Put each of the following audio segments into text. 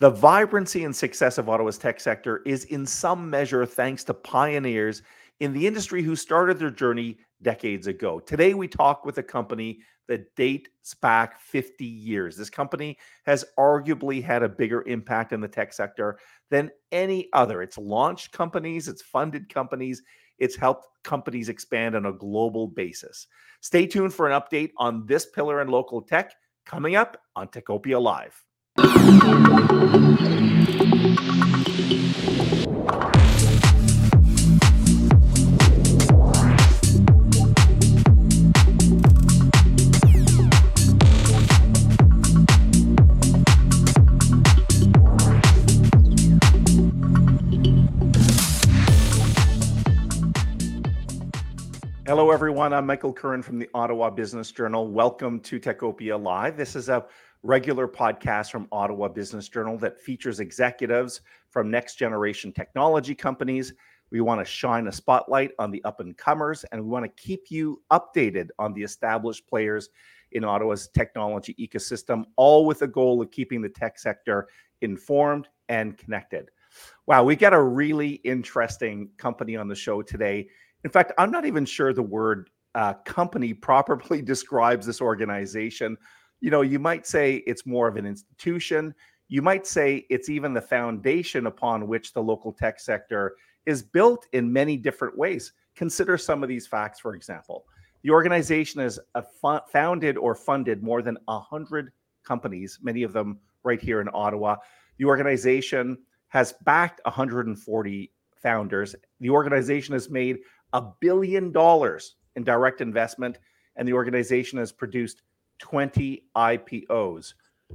The vibrancy and success of Ottawa's tech sector is in some measure thanks to pioneers in the industry who started their journey decades ago. Today, we talk with a company that dates back 50 years. This company has arguably had a bigger impact in the tech sector than any other. It's launched companies, it's funded companies, it's helped companies expand on a global basis. Stay tuned for an update on this pillar in local tech coming up on Techopia Live. Hello, everyone. I'm Michael Curran from the Ottawa Business Journal. Welcome to Techopia Live. This is a regular podcast from Ottawa Business Journal that features executives from next generation technology companies. We want to shine a spotlight on the up and comers, and we want to keep you updated on the established players in Ottawa's technology ecosystem, all with the goal of keeping the tech sector informed and connected. Wow, we got a really interesting company on the show today. In fact, I'm not even sure the word uh, company properly describes this organization you know, you might say it's more of an institution. You might say it's even the foundation upon which the local tech sector is built in many different ways. Consider some of these facts, for example. The organization has founded or funded more than 100 companies, many of them right here in Ottawa. The organization has backed 140 founders. The organization has made a billion dollars in direct investment, and the organization has produced 20 IPOs.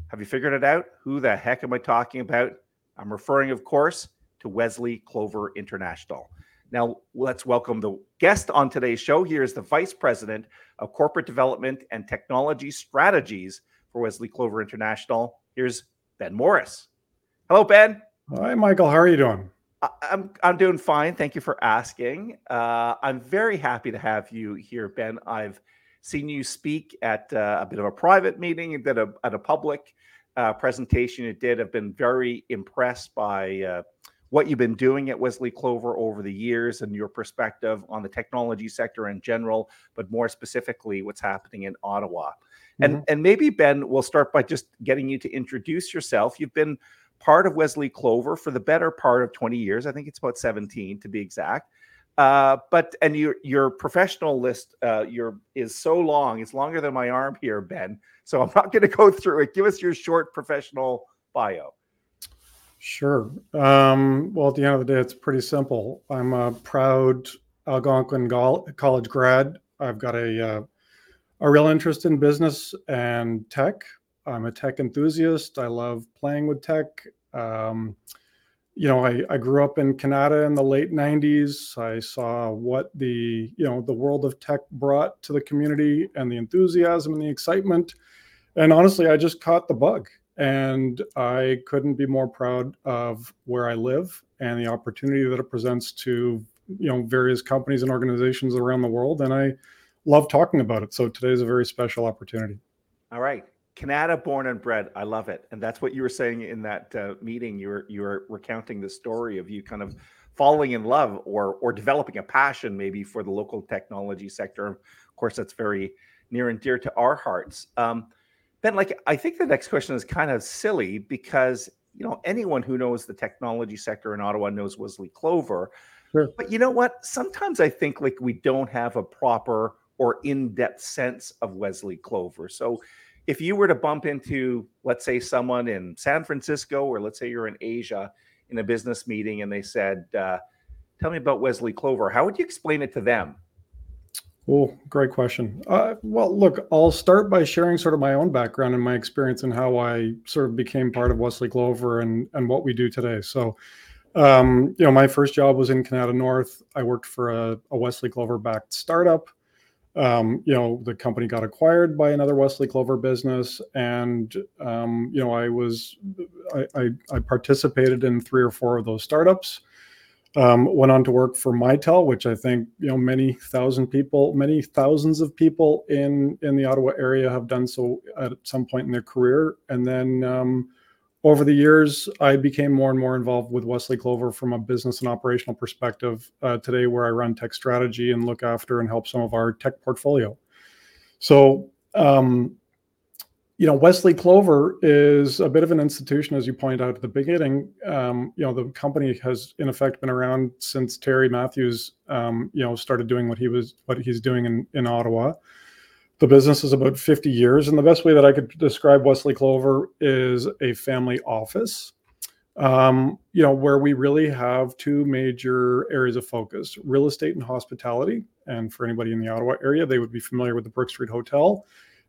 Have you figured it out? Who the heck am I talking about? I'm referring, of course, to Wesley Clover International. Now, let's welcome the guest on today's show. Here is the Vice President of Corporate Development and Technology Strategies for Wesley Clover International. Here's Ben Morris. Hello, Ben. Hi, Michael. How are you doing? I'm I'm doing fine. Thank you for asking. Uh, I'm very happy to have you here, Ben. I've seen you speak at uh, a bit of a private meeting and then a, at a public uh, presentation you did. I've been very impressed by uh, what you've been doing at Wesley Clover over the years and your perspective on the technology sector in general, but more specifically, what's happening in Ottawa. Mm-hmm. And and maybe Ben, we'll start by just getting you to introduce yourself. You've been part of Wesley Clover for the better part of 20 years. I think it's about 17 to be exact. Uh, but and your your professional list uh, your is so long; it's longer than my arm here, Ben. So I'm not going to go through it. Give us your short professional bio. Sure. Um, well, at the end of the day, it's pretty simple. I'm a proud Algonquin College grad. I've got a uh, a real interest in business and tech. I'm a tech enthusiast. I love playing with tech. Um, you know, I, I grew up in Kanata in the late 90s. I saw what the, you know, the world of tech brought to the community and the enthusiasm and the excitement. And honestly, I just caught the bug. And I couldn't be more proud of where I live and the opportunity that it presents to, you know, various companies and organizations around the world. And I love talking about it. So today is a very special opportunity. All right. Kanata born and bred. I love it. And that's what you were saying in that uh, meeting. You were you were recounting the story of you kind of falling in love or or developing a passion maybe for the local technology sector. Of course, that's very near and dear to our hearts. Um, ben, like I think the next question is kind of silly because you know anyone who knows the technology sector in Ottawa knows Wesley Clover. Sure. But you know what? Sometimes I think like we don't have a proper or in-depth sense of Wesley Clover. So if you were to bump into, let's say, someone in San Francisco, or let's say you're in Asia in a business meeting, and they said, uh, "Tell me about Wesley Clover," how would you explain it to them? Oh, great question. Uh, well, look, I'll start by sharing sort of my own background and my experience and how I sort of became part of Wesley Clover and and what we do today. So, um, you know, my first job was in Kanata North. I worked for a, a Wesley Clover backed startup um, you know, the company got acquired by another Wesley Clover business, and um, you know, I was I, I, I, participated in three or four of those startups. Um, went on to work for Mitel, which I think you know many thousand people, many thousands of people in in the Ottawa area have done so at some point in their career, and then um, over the years, I became more and more involved with Wesley Clover from a business and operational perspective. Uh, today, where I run tech strategy and look after and help some of our tech portfolio. So, um, you know, Wesley Clover is a bit of an institution, as you pointed out at the beginning. Um, you know, the company has in effect been around since Terry Matthews, um, you know, started doing what he was what he's doing in in Ottawa. The business is about 50 years, and the best way that I could describe Wesley Clover is a family office. Um, you know, where we really have two major areas of focus: real estate and hospitality. And for anybody in the Ottawa area, they would be familiar with the Brook Street Hotel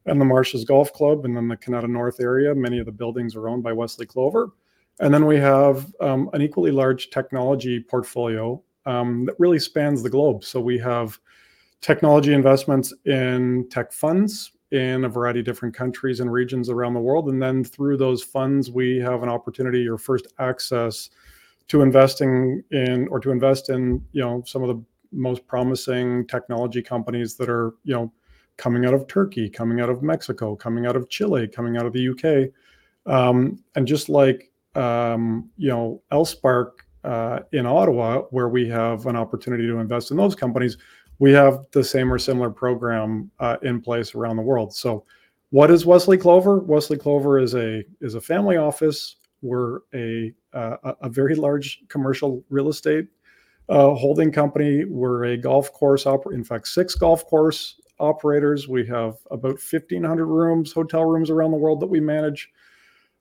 and the Marshes Golf Club, and then the Kanata North area. Many of the buildings are owned by Wesley Clover. And then we have um, an equally large technology portfolio um, that really spans the globe. So we have technology investments in tech funds in a variety of different countries and regions around the world. And then through those funds, we have an opportunity or first access to investing in or to invest in, you know, some of the most promising technology companies that are, you know, coming out of Turkey, coming out of Mexico, coming out of Chile, coming out of the UK. Um, and just like, um, you know, L-Spark uh, in Ottawa, where we have an opportunity to invest in those companies, we have the same or similar program uh, in place around the world. So, what is Wesley Clover? Wesley Clover is a is a family office. We're a uh, a very large commercial real estate uh, holding company. We're a golf course operator. In fact, six golf course operators. We have about 1,500 rooms, hotel rooms around the world that we manage.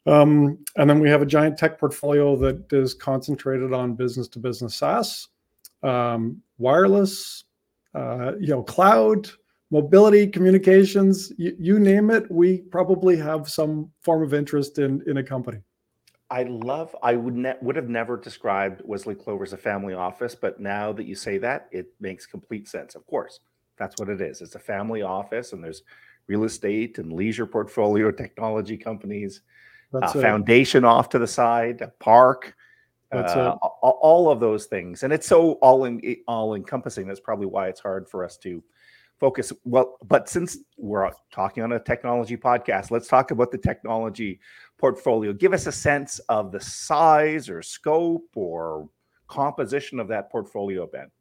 Um, and then we have a giant tech portfolio that is concentrated on business to business SaaS, um, wireless, uh, you know, cloud, mobility, communications, you, you name it. We probably have some form of interest in in a company. I love. I would ne- would have never described Wesley Clover as a family office, but now that you say that, it makes complete sense. Of course, that's what it is. It's a family office, and there's real estate and leisure portfolio, technology companies, uh, foundation off to the side, a park, uh, all of those things, and it's so all in all encompassing. That's probably why it's hard for us to focus. Well, but since we're talking on a technology podcast, let's talk about the technology portfolio. Give us a sense of the size or scope or composition of that portfolio, Ben.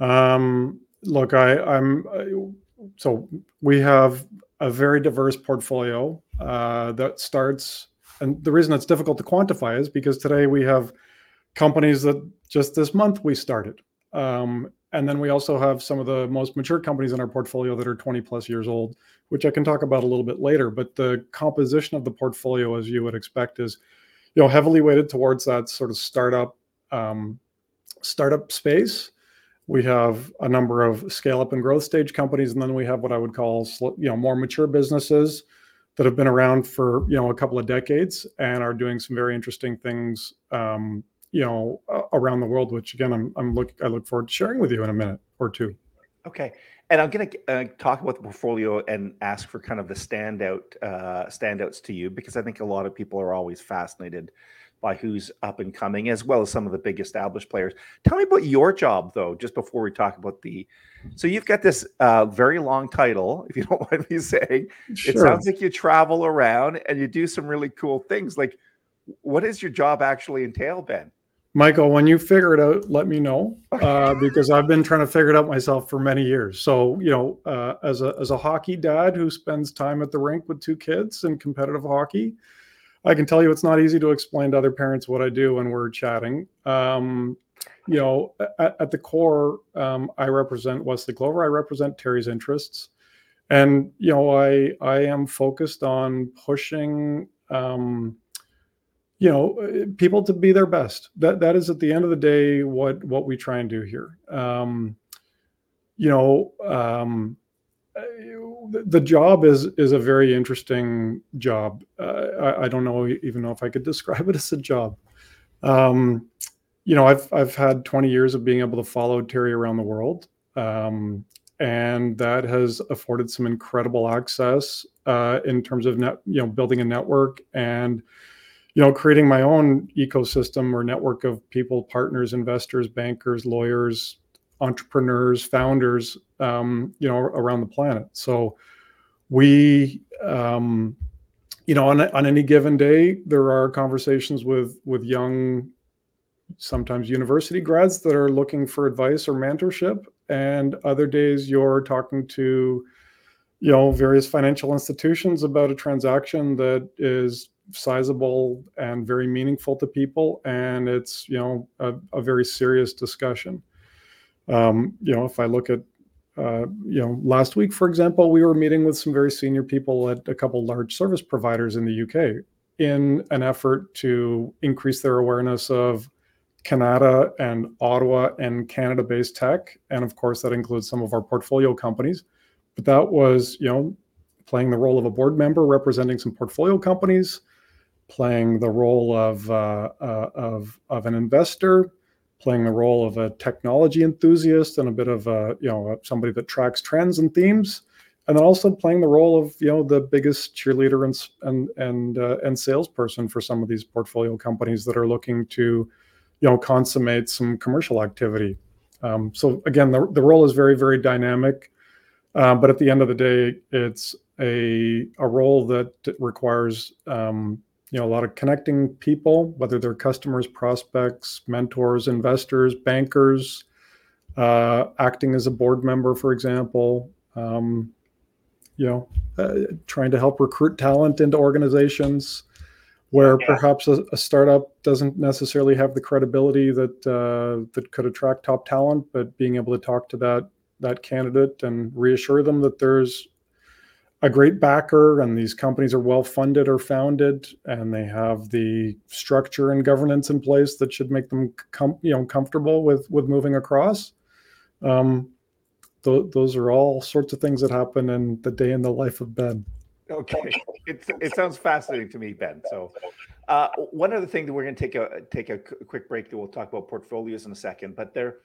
Um, look, I, I'm uh, so we have a very diverse portfolio uh, that starts, and the reason it's difficult to quantify is because today we have companies that just this month we started. Um, and then we also have some of the most mature companies in our portfolio that are 20 plus years old, which I can talk about a little bit later. But the composition of the portfolio, as you would expect, is you know heavily weighted towards that sort of startup um, startup space we have a number of scale up and growth stage companies and then we have what i would call you know more mature businesses that have been around for you know a couple of decades and are doing some very interesting things um, you know around the world which again i'm, I'm look i look forward to sharing with you in a minute or two. Okay. And i'm going to uh, talk about the portfolio and ask for kind of the standout uh, standouts to you because i think a lot of people are always fascinated by who's up and coming, as well as some of the big established players. Tell me about your job, though, just before we talk about the. So you've got this uh, very long title, if you don't mind me saying. Sure. It sounds like you travel around and you do some really cool things. Like, what does your job actually entail, Ben? Michael, when you figure it out, let me know uh, because I've been trying to figure it out myself for many years. So, you know, uh, as a as a hockey dad who spends time at the rink with two kids in competitive hockey, I can tell you it's not easy to explain to other parents what I do when we're chatting. Um, you know, at, at the core, um, I represent Wesley Clover. I represent Terry's interests, and you know, I I am focused on pushing. Um, you know, people to be their best. That that is at the end of the day what what we try and do here. Um, you know, um, the job is is a very interesting job. Uh, I, I, don't know even know if I could describe it as a job. Um, you know, I've I've had 20 years of being able to follow Terry around the world, um, and that has afforded some incredible access uh, in terms of net, you know, building a network and you know creating my own ecosystem or network of people, partners, investors, bankers, lawyers, entrepreneurs, founders, um, you know, around the planet. So we, um, you know, on, on any given day, there are conversations with with young, sometimes university grads that are looking for advice or mentorship, and other days you're talking to, you know, various financial institutions about a transaction that is sizable and very meaningful to people, and it's you know a, a very serious discussion. Um, you know, if I look at uh, you know, last week, for example, we were meeting with some very senior people at a couple large service providers in the UK in an effort to increase their awareness of Canada and Ottawa and Canada based tech. And of course, that includes some of our portfolio companies. But that was, you know, playing the role of a board member representing some portfolio companies, playing the role of, uh, uh, of, of an investor, playing the role of a technology enthusiast and a bit of a you know somebody that tracks trends and themes and then also playing the role of you know the biggest cheerleader and and and uh, and salesperson for some of these portfolio companies that are looking to you know consummate some commercial activity. Um, so again the, the role is very very dynamic uh, but at the end of the day it's a a role that requires um, you know a lot of connecting people whether they're customers prospects mentors investors bankers uh, acting as a board member for example um, you know uh, trying to help recruit talent into organizations where yeah. perhaps a, a, startup doesn't necessarily have the credibility that uh, that could attract top talent but being able to talk to that that candidate and reassure them that there's a great backer and these companies are well funded or founded and they have the structure and governance in place that should make them com- you know comfortable with with moving across. Um, th- those are all sorts of things that happen in the day in the life of ben. Okay. It, it sounds fascinating to me ben. So uh, one other thing that we're going to take a take a quick break that we'll talk about portfolios in a second but there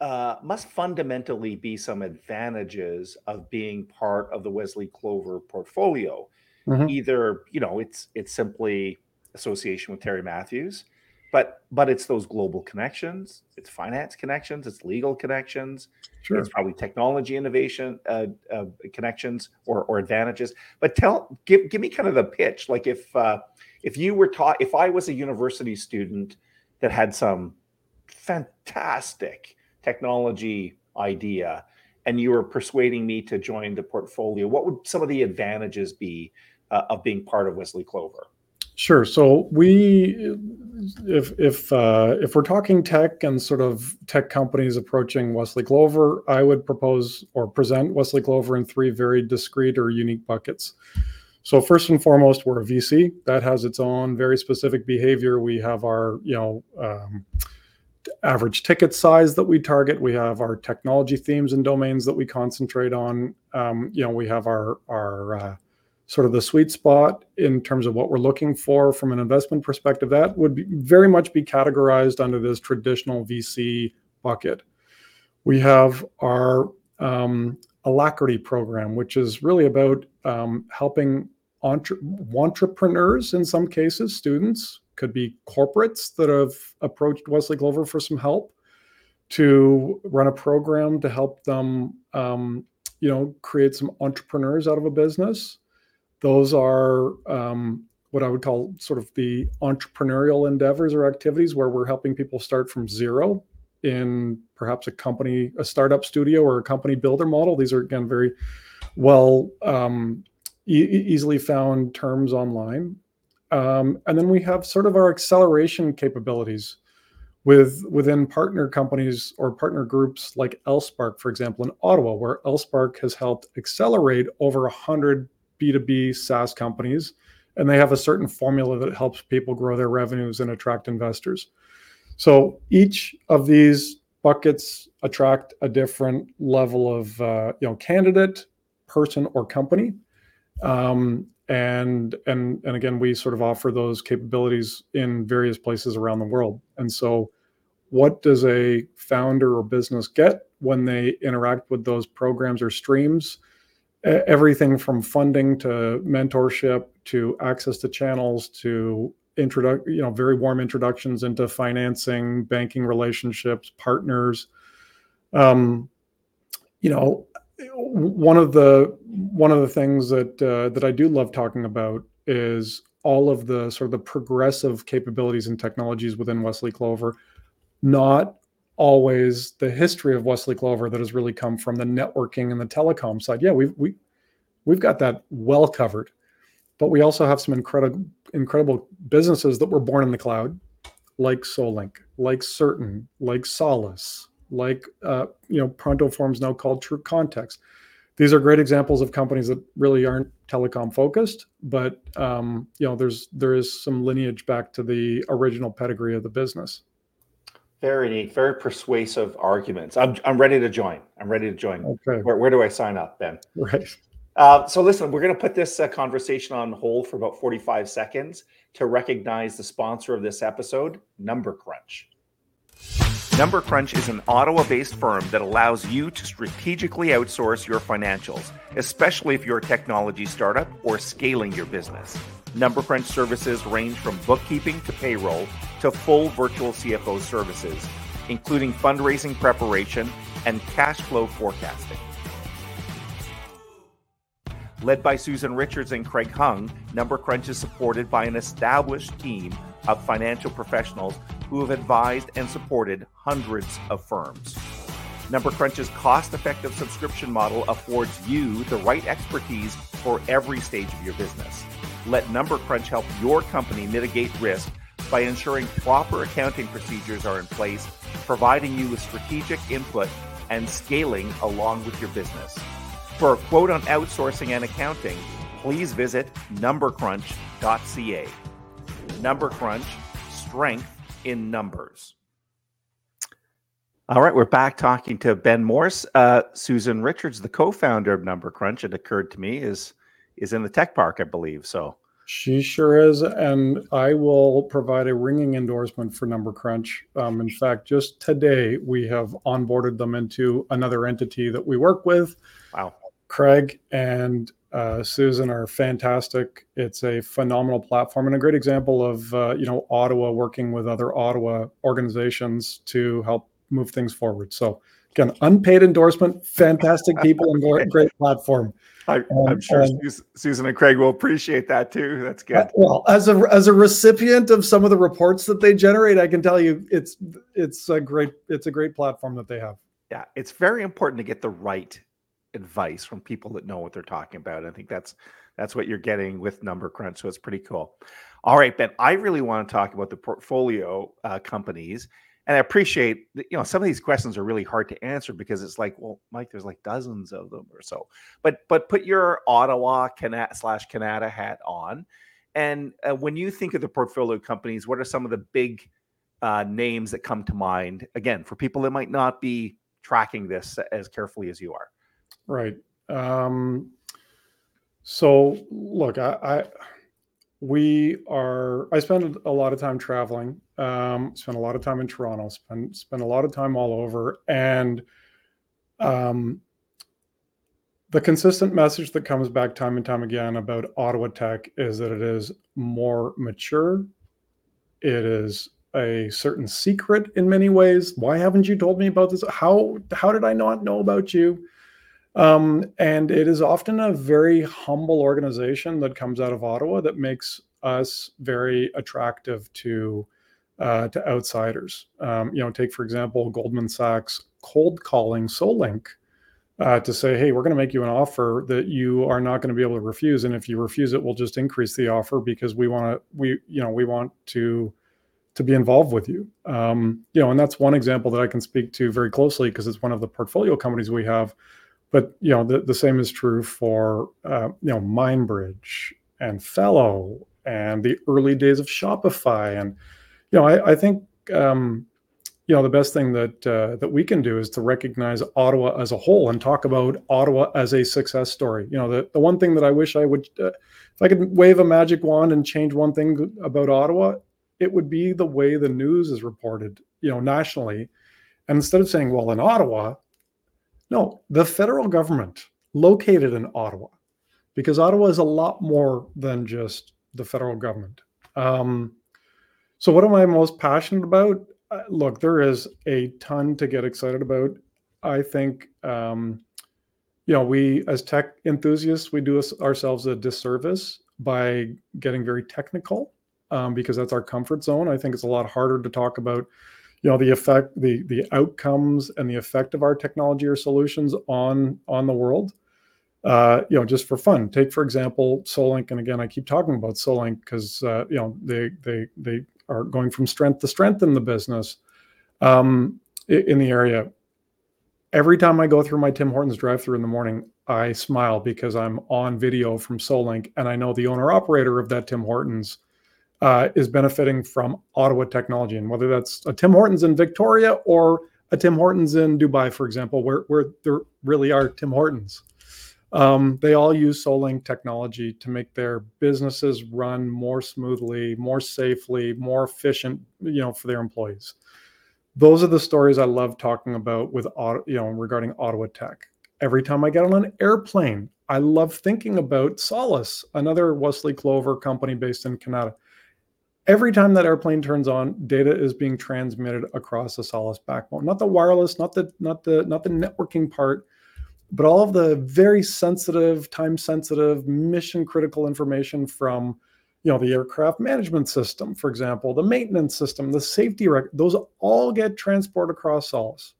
uh, must fundamentally be some advantages of being part of the Wesley Clover portfolio. Mm-hmm. Either you know it's it's simply association with Terry Matthews, but but it's those global connections, it's finance connections, it's legal connections, sure. it's probably technology innovation uh, uh, connections or or advantages. But tell give give me kind of the pitch. Like if uh, if you were taught, if I was a university student that had some fantastic technology idea and you were persuading me to join the portfolio, what would some of the advantages be uh, of being part of Wesley Clover? Sure. So we, if if uh, if we're talking tech and sort of tech companies approaching Wesley Clover, I would propose or present Wesley Clover in three very discrete or unique buckets. So first and foremost, we're a VC that has its own very specific behavior. We have our you know um, average ticket size that we target. We have our technology themes and domains that we concentrate on. Um, you know, we have our our uh, sort of the sweet spot in terms of what we're looking for from an investment perspective. That would be very much be categorized under this traditional VC bucket. We have our um, Alacrity program, which is really about um, helping entre- entrepreneurs in some cases, students, could be corporates that have approached Wesley Clover for some help to run a program to help them, um, you know, create some entrepreneurs out of a business. Those are um, what I would call sort of the entrepreneurial endeavors or activities where we're helping people start from zero in perhaps a company, a startup studio or a company builder model. These are again very well um, e- easily found terms online. Um, and then we have sort of our acceleration capabilities with within partner companies or partner groups like L-Spark, for example, in Ottawa, where L-Spark has helped accelerate over 100 B2B SaaS companies. And they have a certain formula that helps people grow their revenues and attract investors. So each of these buckets attract a different level of uh, you know candidate, person, or company. Um, and and and again we sort of offer those capabilities in various places around the world. And so what does a founder or business get when they interact with those programs or streams? Everything from funding to mentorship to access to channels to introduct you know very warm introductions into financing banking relationships partners. Um, you know one of the one of the things that uh, that I do love talking about is all of the sort of the progressive capabilities and technologies within Wesley Clover, not always the history of Wesley Clover that has really come from the networking and the telecom side. Yeah, we've we we've got that well covered, but we also have some incredible incredible businesses that were born in the cloud, like Solink, like Certain, like Solace, like uh, you know Pronto Forms now called True Context. These are great examples of companies that really aren't telecom focused, but um, you know there's there is some lineage back to the original pedigree of the business. Very neat, very persuasive arguments. I'm I'm ready to join. I'm ready to join. Okay. Where, where do I sign up, Ben? Right. Uh, so listen, we're going to put this uh, conversation on hold for about 45 seconds to recognize the sponsor of this episode, Number Crunch. Number Crunch is an Ottawa based firm that allows you to strategically outsource your financials, especially if you're a technology startup or scaling your business. Number Crunch services range from bookkeeping to payroll to full virtual CFO services, including fundraising preparation and cash flow forecasting. Led by Susan Richards and Craig Hung, Number Crunch is supported by an established team of financial professionals who have advised and supported hundreds of firms. Number Crunch's cost effective subscription model affords you the right expertise for every stage of your business. Let Number Crunch help your company mitigate risk by ensuring proper accounting procedures are in place, providing you with strategic input and scaling along with your business. For a quote on outsourcing and accounting, please visit numbercrunch.ca. Number Crunch, strength in numbers. All right, we're back talking to Ben Morris. Uh, Susan Richards, the co-founder of Number Crunch, it occurred to me is is in the tech park, I believe. So she sure is, and I will provide a ringing endorsement for Number Crunch. Um, in fact, just today we have onboarded them into another entity that we work with. Wow. Craig and uh, Susan are fantastic. It's a phenomenal platform and a great example of uh, you know Ottawa working with other Ottawa organizations to help move things forward. So again, unpaid endorsement, fantastic people and great platform. I, am sure Susan and Craig will appreciate that too. That's good. Uh, well, as a as a recipient of some of the reports that they generate, I can tell you it's it's a great it's a great platform that they have. Yeah, it's very important to get the right advice from people that know what they're talking about. I think that's that's what you're getting with Number Crunch. So it's pretty cool. All right, Ben. I really want to talk about the portfolio uh, companies, and I appreciate that, you know some of these questions are really hard to answer because it's like, well, Mike, there's like dozens of them or so. But but put your Ottawa Kanata slash Canada hat on, and uh, when you think of the portfolio companies, what are some of the big uh, names that come to mind? Again, for people that might not be tracking this as carefully as you are. Right. Um, so look, I, I, we are. I spend a lot of time traveling. Um, spend a lot of time in Toronto. Spend spend a lot of time all over, and um, the consistent message that comes back time and time again about Ottawa Tech is that it is more mature. It is a certain secret in many ways. Why haven't you told me about this? How how did I not know about you? Um, and it is often a very humble organization that comes out of Ottawa that makes us very attractive to uh, to outsiders. Um, you know, take for example Goldman Sachs cold calling Solink uh, to say, "Hey, we're going to make you an offer that you are not going to be able to refuse, and if you refuse it, we'll just increase the offer because we want to we you know we want to." to be involved with you um, you know and that's one example that i can speak to very closely because it's one of the portfolio companies we have but you know, the, the same is true for uh, you know MindBridge and Fellow and the early days of Shopify. And you know, I, I think um, you know the best thing that uh, that we can do is to recognize Ottawa as a whole and talk about Ottawa as a success story. You know, the, the one thing that I wish I would, uh, if I could wave a magic wand and change one thing about Ottawa, it would be the way the news is reported. You know, nationally, and instead of saying, "Well, in Ottawa," No, the federal government located in Ottawa, because Ottawa is a lot more than just the federal government. Um, so, what am I most passionate about? Uh, look, there is a ton to get excited about. I think, um, you know, we as tech enthusiasts, we do ourselves a disservice by getting very technical um, because that's our comfort zone. I think it's a lot harder to talk about, you know, the effect, the the outcomes, and the effect of our technology or solutions on on the world. Uh, you know, just for fun. Take for example, Solink, and again, I keep talking about Solink because uh, you know they they they are going from strength to strength in the business um, in the area. Every time I go through my Tim Hortons drive-through in the morning, I smile because I'm on video from Solink, and I know the owner operator of that Tim Hortons uh, is benefiting from Ottawa technology, and whether that's a Tim Hortons in Victoria or a Tim Hortons in Dubai, for example, where where there really are Tim Hortons. Um, they all use Solink technology to make their businesses run more smoothly, more safely, more efficient, you know, for their employees. Those are the stories I love talking about with, you know, regarding Ottawa Tech. Every time I get on an airplane, I love thinking about Solace, another Wesley Clover company based in Kanata. Every time that airplane turns on, data is being transmitted across the Solace backbone. Not the wireless, not the not the not the networking part, but all of the very sensitive, time sensitive, mission critical information from you know the aircraft management system for example the maintenance system the safety rec those all get transported across Solace.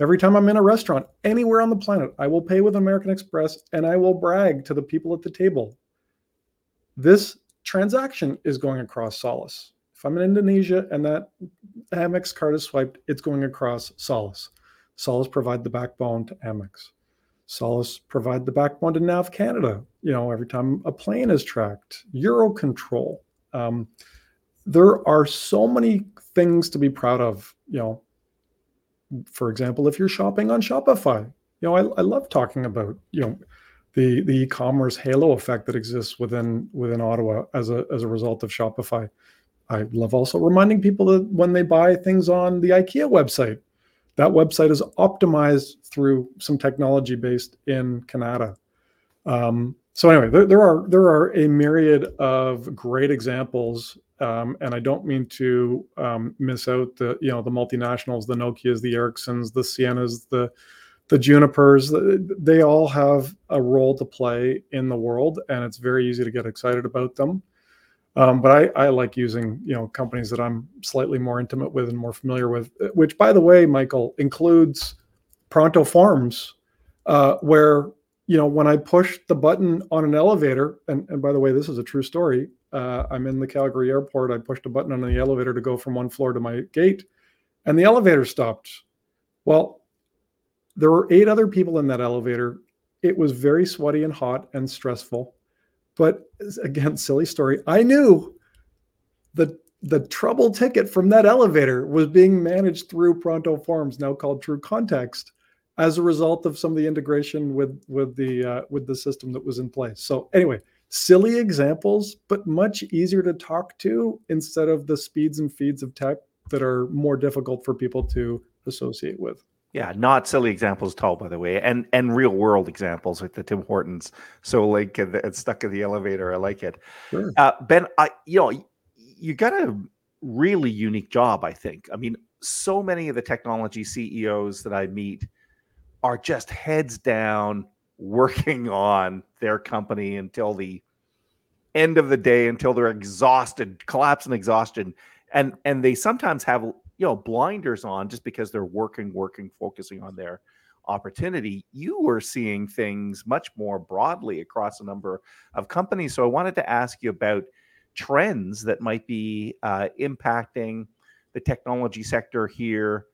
every time i'm in a restaurant anywhere on the planet i will pay with american express and i will brag to the people at the table this transaction is going across Solace. if i'm in indonesia and that amex card is swiped it's going across Solace. Solace provide the backbone to amex Solace provide the backbone to Nav Canada. You know, every time a plane is tracked, Eurocontrol. Um, there are so many things to be proud of. You know, for example, if you're shopping on Shopify, you know, I, I love talking about you know the the e-commerce halo effect that exists within within Ottawa as a as a result of Shopify. I love also reminding people that when they buy things on the IKEA website, that website is optimized through some technology based in Canada. Um, so anyway, there, there, are there are a myriad of great examples, um, and I don't mean to um, miss out the you know the multinationals, the Nokia's, the Ericssons, the Cienas, the the Junipers. They all have a role to play in the world, and it's very easy to get excited about them. Um, but I, I, like using you know companies that I'm slightly more intimate with and more familiar with, which by the way, Michael includes Pronto Forms, uh, where you know when I push the button on an elevator, and, and by the way, this is a true story. Uh, I'm in the Calgary airport. I pushed a button on the elevator to go from one floor to my gate, and the elevator stopped. Well, there were eight other people in that elevator. It was very sweaty and hot and stressful but again, silly story. I knew the the trouble ticket from that elevator was being managed through Pronto Forms, now called True Context, as a result of some of the integration with with the uh, with the system that was in place. So anyway, silly examples, but much easier to talk to instead of the speeds and feeds of tech that are more difficult for people to associate with. Yeah, not silly examples at all, by the way, and and real world examples like the Tim Hortons. So like uh, it's stuck in the elevator. I like it. Sure. Uh, ben, I you know you got a really unique job. I think. I mean, so many of the technology CEOs that I meet are just heads down working on their company until the end of the day, until they're exhausted, collapse in exhaustion, and and they sometimes have you know blinders on just because they're working working focusing on their opportunity you were seeing things much more broadly across a number of companies. So i wanted to ask you about trends that might be uh, impacting the technology sector here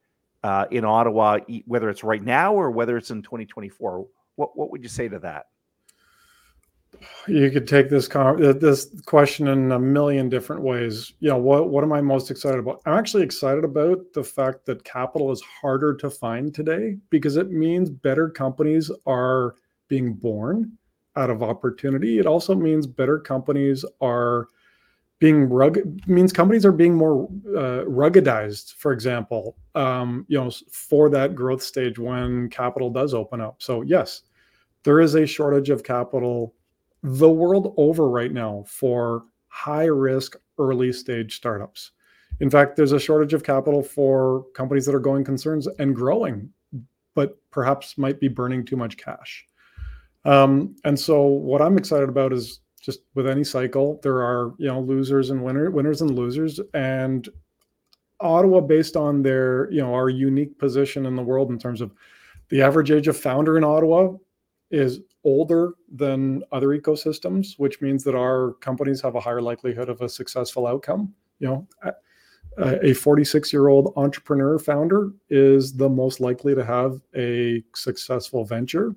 uh, in ottawa whether it's right now or whether it's in 2024 what, what would you say to that you could take this this question in a million different ways. You know, what what am I most excited about? I'm actually excited about the fact that capital is harder to find today because it means better companies are being born out of opportunity. It also means better companies are being rugged means companies are being more uh, ruggedized for example um, you know for that growth stage when capital does open up so yes there is a shortage of capital the world over right now for high risk early stage startups. In fact, there's a shortage of capital for companies that are going concerns and growing, but perhaps might be burning too much cash. Um, and so, what I'm excited about is just with any cycle, there are you know losers and winner winners and losers, and Ottawa, based on their you know our unique position in the world in terms of the average age of founder in Ottawa is older than other ecosystems, which means that our companies have a higher likelihood of a successful outcome. You know, a 46 year old entrepreneur founder is the most likely to have a successful venture.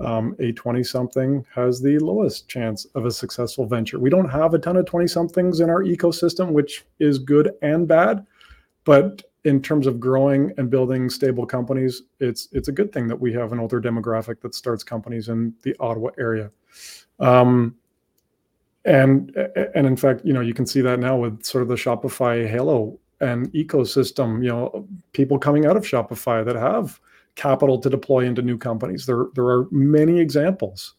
Um, a 20 something has the lowest chance of a successful venture. We don't have a ton of 20 somethings in our ecosystem, which is good and bad. But in terms of growing and building stable companies, it's it's a good thing that we have an older demographic that starts companies in the Ottawa area. Um, and and in fact, you know, you can see that now with sort of the Shopify Halo and ecosystem. You know, people coming out of Shopify that have capital to deploy into new companies. There there are many examples,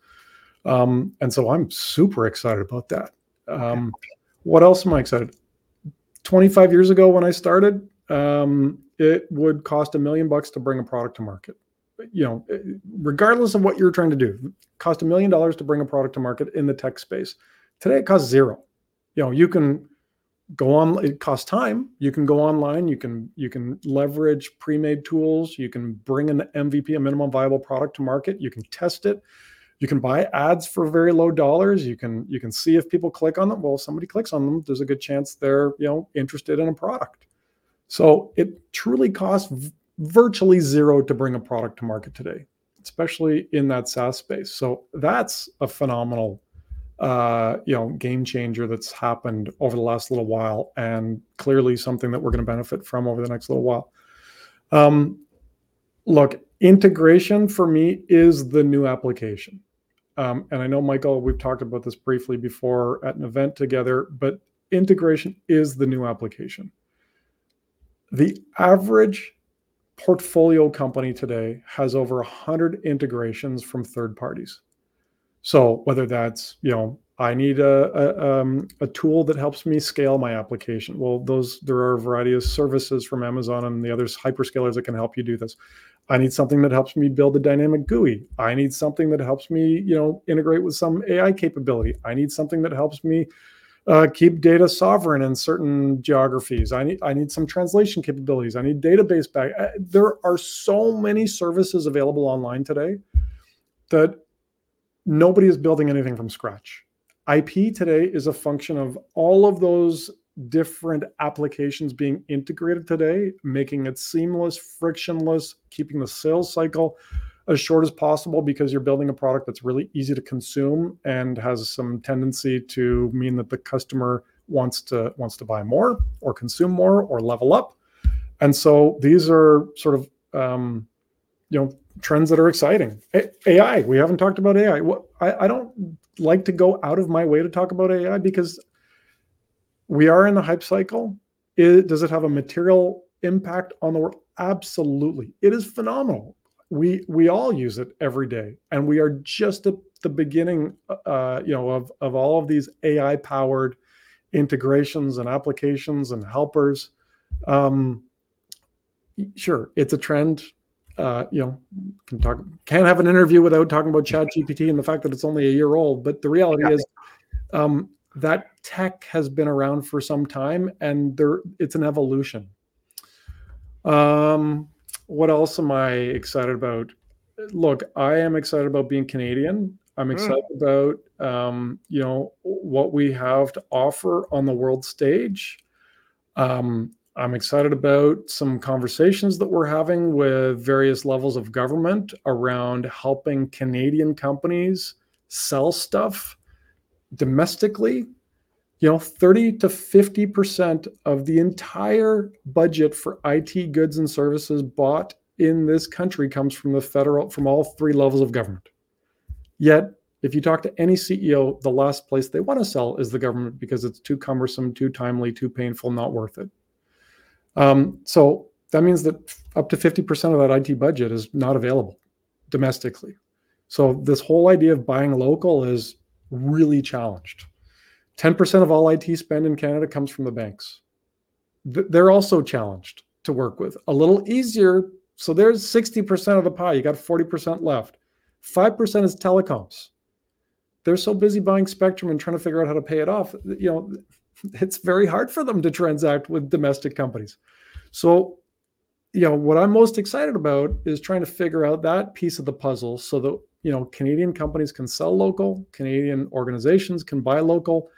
um, and so I'm super excited about that. Um, what else am I excited? 25 years ago when I started, um, it would cost a million bucks to bring a product to market. You know, regardless of what you're trying to do, cost a million dollars to bring a product to market in the tech space. Today it costs zero. You know, you can go on it costs time you can go online you can you can leverage pre-made tools you can bring an mvp a minimum viable product to market you can test it you can buy ads for very low dollars you can you can see if people click on them well if somebody clicks on them there's a good chance they're you know interested in a product so it truly costs virtually zero to bring a product to market today especially in that saas space so that's a phenomenal uh, you know game changer that's happened over the last little while, and clearly something that we're going to benefit from over the next little while. Um, look, integration for me is the new application. Um, and I know, Michael, we've talked about this briefly before at an event together, but integration is the new application. The average portfolio company today has over 100 integrations from third parties. So whether that's you know I need a a, um, a, tool that helps me scale my application. Well, those there are a variety of services from Amazon and the others hyperscalers that can help you do this. I need something that helps me build a dynamic GUI. I need something that helps me you know integrate with some AI capability. I need something that helps me uh, keep data sovereign in certain geographies. I need I need some translation capabilities. I need database back. Uh, there are so many services available online today that nobody is building anything from scratch. IP today is a function of all of those different applications being integrated today, making it seamless, frictionless, keeping the sales cycle as short as possible because you're building a product that's really easy to consume and has some tendency to mean that the customer wants to wants to buy more or consume more or level up. And so these are sort of um, you know trends that are exciting. A- AI, we haven't talked about AI. I, I don't like to go out of my way to talk about AI because we are in the hype cycle. It, does it have a material impact on the world? Absolutely. It is phenomenal. We we all use it every day, and we are just at the beginning, uh, you know, of of all of these AI powered integrations and applications and helpers. Um, sure, it's a trend uh, you know, can talk can't have an interview without talking about Chat GPT and the fact that it's only a year old. But the reality yeah. is um, that tech has been around for some time, and there it's an evolution. Um, what else am I excited about? Look, I am excited about being Canadian. I'm mm. excited mm. about um, you know what we have to offer on the world stage. Um, I'm excited about some conversations that we're having with various levels of government around helping Canadian companies sell stuff domestically. You know, 30 to 50% of the entire budget for IT goods and services bought in this country comes from the federal, from all three levels of government. Yet, if you talk to any CEO, the last place they want to sell is the government because it's too cumbersome, too timely, too painful, not worth it. Um, so that means that up to 50% of that IT budget is not available domestically. So this whole idea of buying local is really challenged. 10% of all IT spend in Canada comes from the banks. They're also challenged to work with. A little easier. So there's 60% of the pie. You got 40% left. 5% is telecoms. they're so busy buying spectrum and trying to figure out how to pay it off. You know, it's very hard for them to transact with domestic companies. So, you know, what I'm most excited about is trying to figure out that piece of the puzzle so that, you know, Canadian companies can sell local, Canadian organizations can buy local,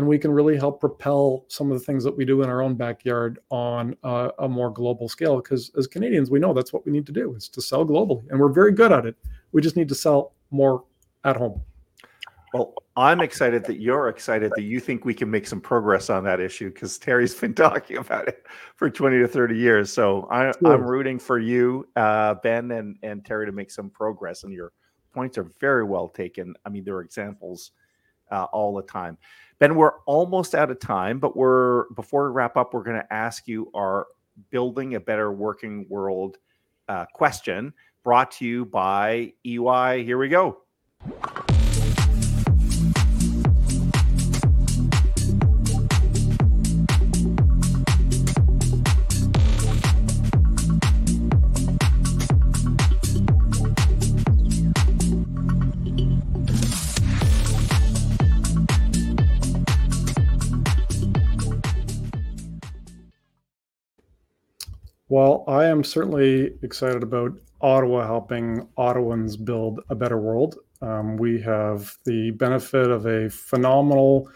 and we can really help propel some of the things that we do in our own backyard on a, a more global scale. Because as Canadians, we know that's what we need to do is to sell globally, and we're very good at it. We just need to sell more at home. Well, I'm excited that you're excited that you think we can make some progress on that issue because Terry's been talking about it for 20 to 30 years. So I, am rooting for you, uh, Ben, and, and Terry to make some progress. And your points are very well taken. I mean, there are examples uh, all the time. Ben, we're almost out of time, but we're before we wrap up, we're going to ask you our building a better working world uh, question brought to you by EY. Here we go. Well, I am certainly excited about Ottawa helping Ottawans build a better world. Um, we have the benefit of a phenomenal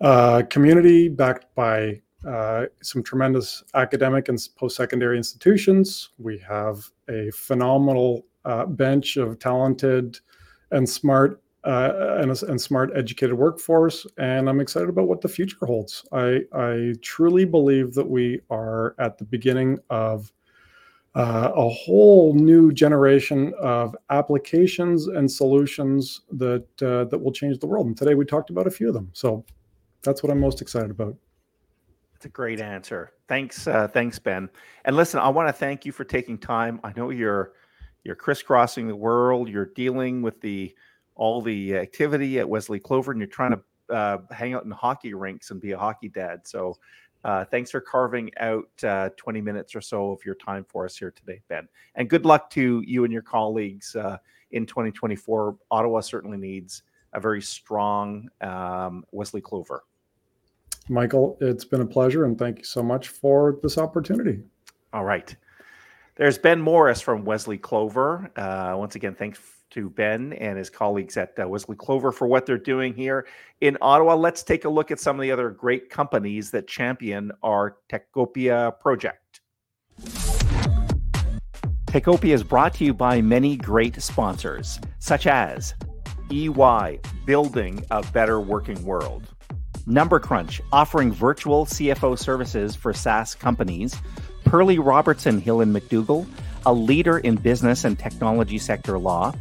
uh, community backed by uh, some tremendous academic and post secondary institutions. We have a phenomenal uh, bench of talented and smart uh, and, a, and smart educated workforce and i'm excited about what the future holds. I i truly believe that we are at the beginning of uh, a whole new generation of applications and solutions that uh, that will change the world. And today we talked about a few of them. So that's what i'm most excited about. That's a great answer. Thanks uh, thanks ben. And listen i want to thank you for taking time. I know you're you're crisscrossing the world. You're dealing with the all the activity at Wesley Clover, and you're trying to uh, hang out in hockey rinks and be a hockey dad. So, uh, thanks for carving out uh, 20 minutes or so of your time for us here today, Ben. And good luck to you and your colleagues uh, in 2024. Ottawa certainly needs a very strong um, Wesley Clover. Michael, it's been a pleasure, and thank you so much for this opportunity. All right. There's Ben Morris from Wesley Clover. Uh, once again, thanks to Ben and his colleagues at uh, Wesley Clover for what they're doing here in Ottawa. Let's take a look at some of the other great companies that champion our Techopia project. Techopia is brought to you by many great sponsors, such as EY, building a better working world. Number Crunch, offering virtual CFO services for SaaS companies. Perley Robertson Hill and McDougall, a leader in business and technology sector law.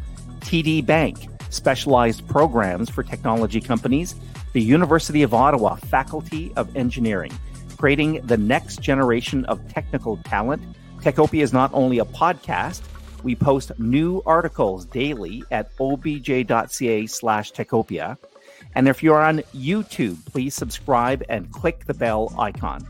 TD Bank, specialized programs for technology companies, the University of Ottawa Faculty of Engineering, creating the next generation of technical talent. Techopia is not only a podcast, we post new articles daily at obj.ca slash techopia. And if you're on YouTube, please subscribe and click the bell icon.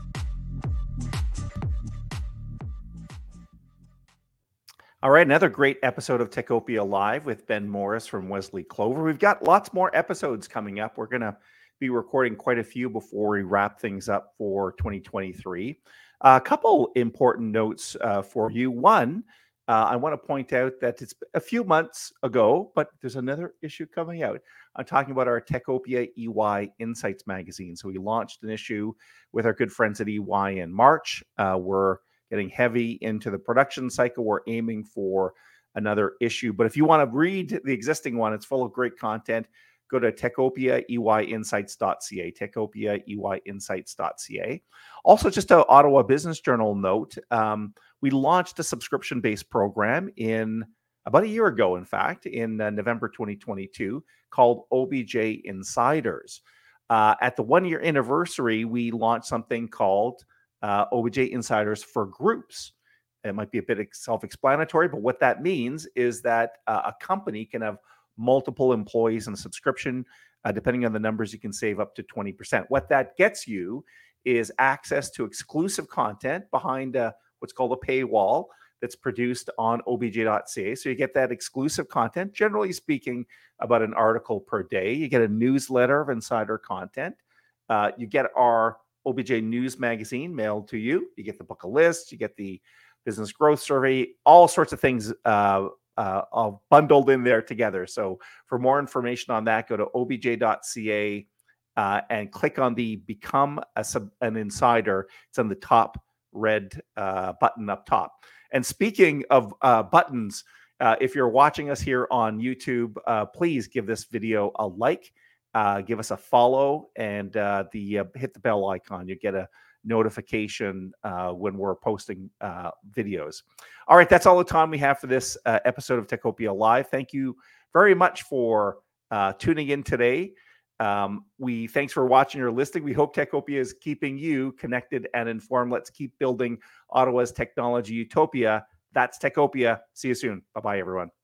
All right, another great episode of Techopia Live with Ben Morris from Wesley Clover. We've got lots more episodes coming up. We're going to be recording quite a few before we wrap things up for 2023. Uh, a couple important notes uh, for you. One, uh, I want to point out that it's a few months ago, but there's another issue coming out. I'm talking about our Techopia EY Insights magazine. So we launched an issue with our good friends at EY in March. Uh, we're getting heavy into the production cycle. We're aiming for another issue. But if you want to read the existing one, it's full of great content. Go to techopiaeyinsights.ca, techopiaeyinsights.ca. Also, just an Ottawa Business Journal note um, we launched a subscription based program in about a year ago, in fact, in uh, November 2022, called OBJ Insiders. Uh, at the one year anniversary, we launched something called uh, OBJ insiders for groups. It might be a bit self explanatory, but what that means is that uh, a company can have multiple employees in a subscription. Uh, depending on the numbers, you can save up to 20%. What that gets you is access to exclusive content behind uh, what's called a paywall that's produced on obj.ca. So you get that exclusive content, generally speaking, about an article per day. You get a newsletter of insider content. Uh, you get our OBJ News magazine mailed to you. You get the book of lists. You get the business growth survey. All sorts of things uh, uh, all bundled in there together. So for more information on that, go to obj.ca uh, and click on the Become a sub, an Insider. It's on the top red uh, button up top. And speaking of uh, buttons, uh, if you're watching us here on YouTube, please give this video a like, uh, give us a follow, and uh, the uh, hit the bell icon. You get a notification uh, when we're posting uh, videos. All right, that's all the time we have for this uh, episode of Techopia Live. Thank you very much for uh, tuning in today. Um, we thanks for watching or listening. We hope Techopia is keeping you connected and informed. Let's keep building Ottawa's technology utopia. That's Techopia. See you soon. Bye bye, everyone.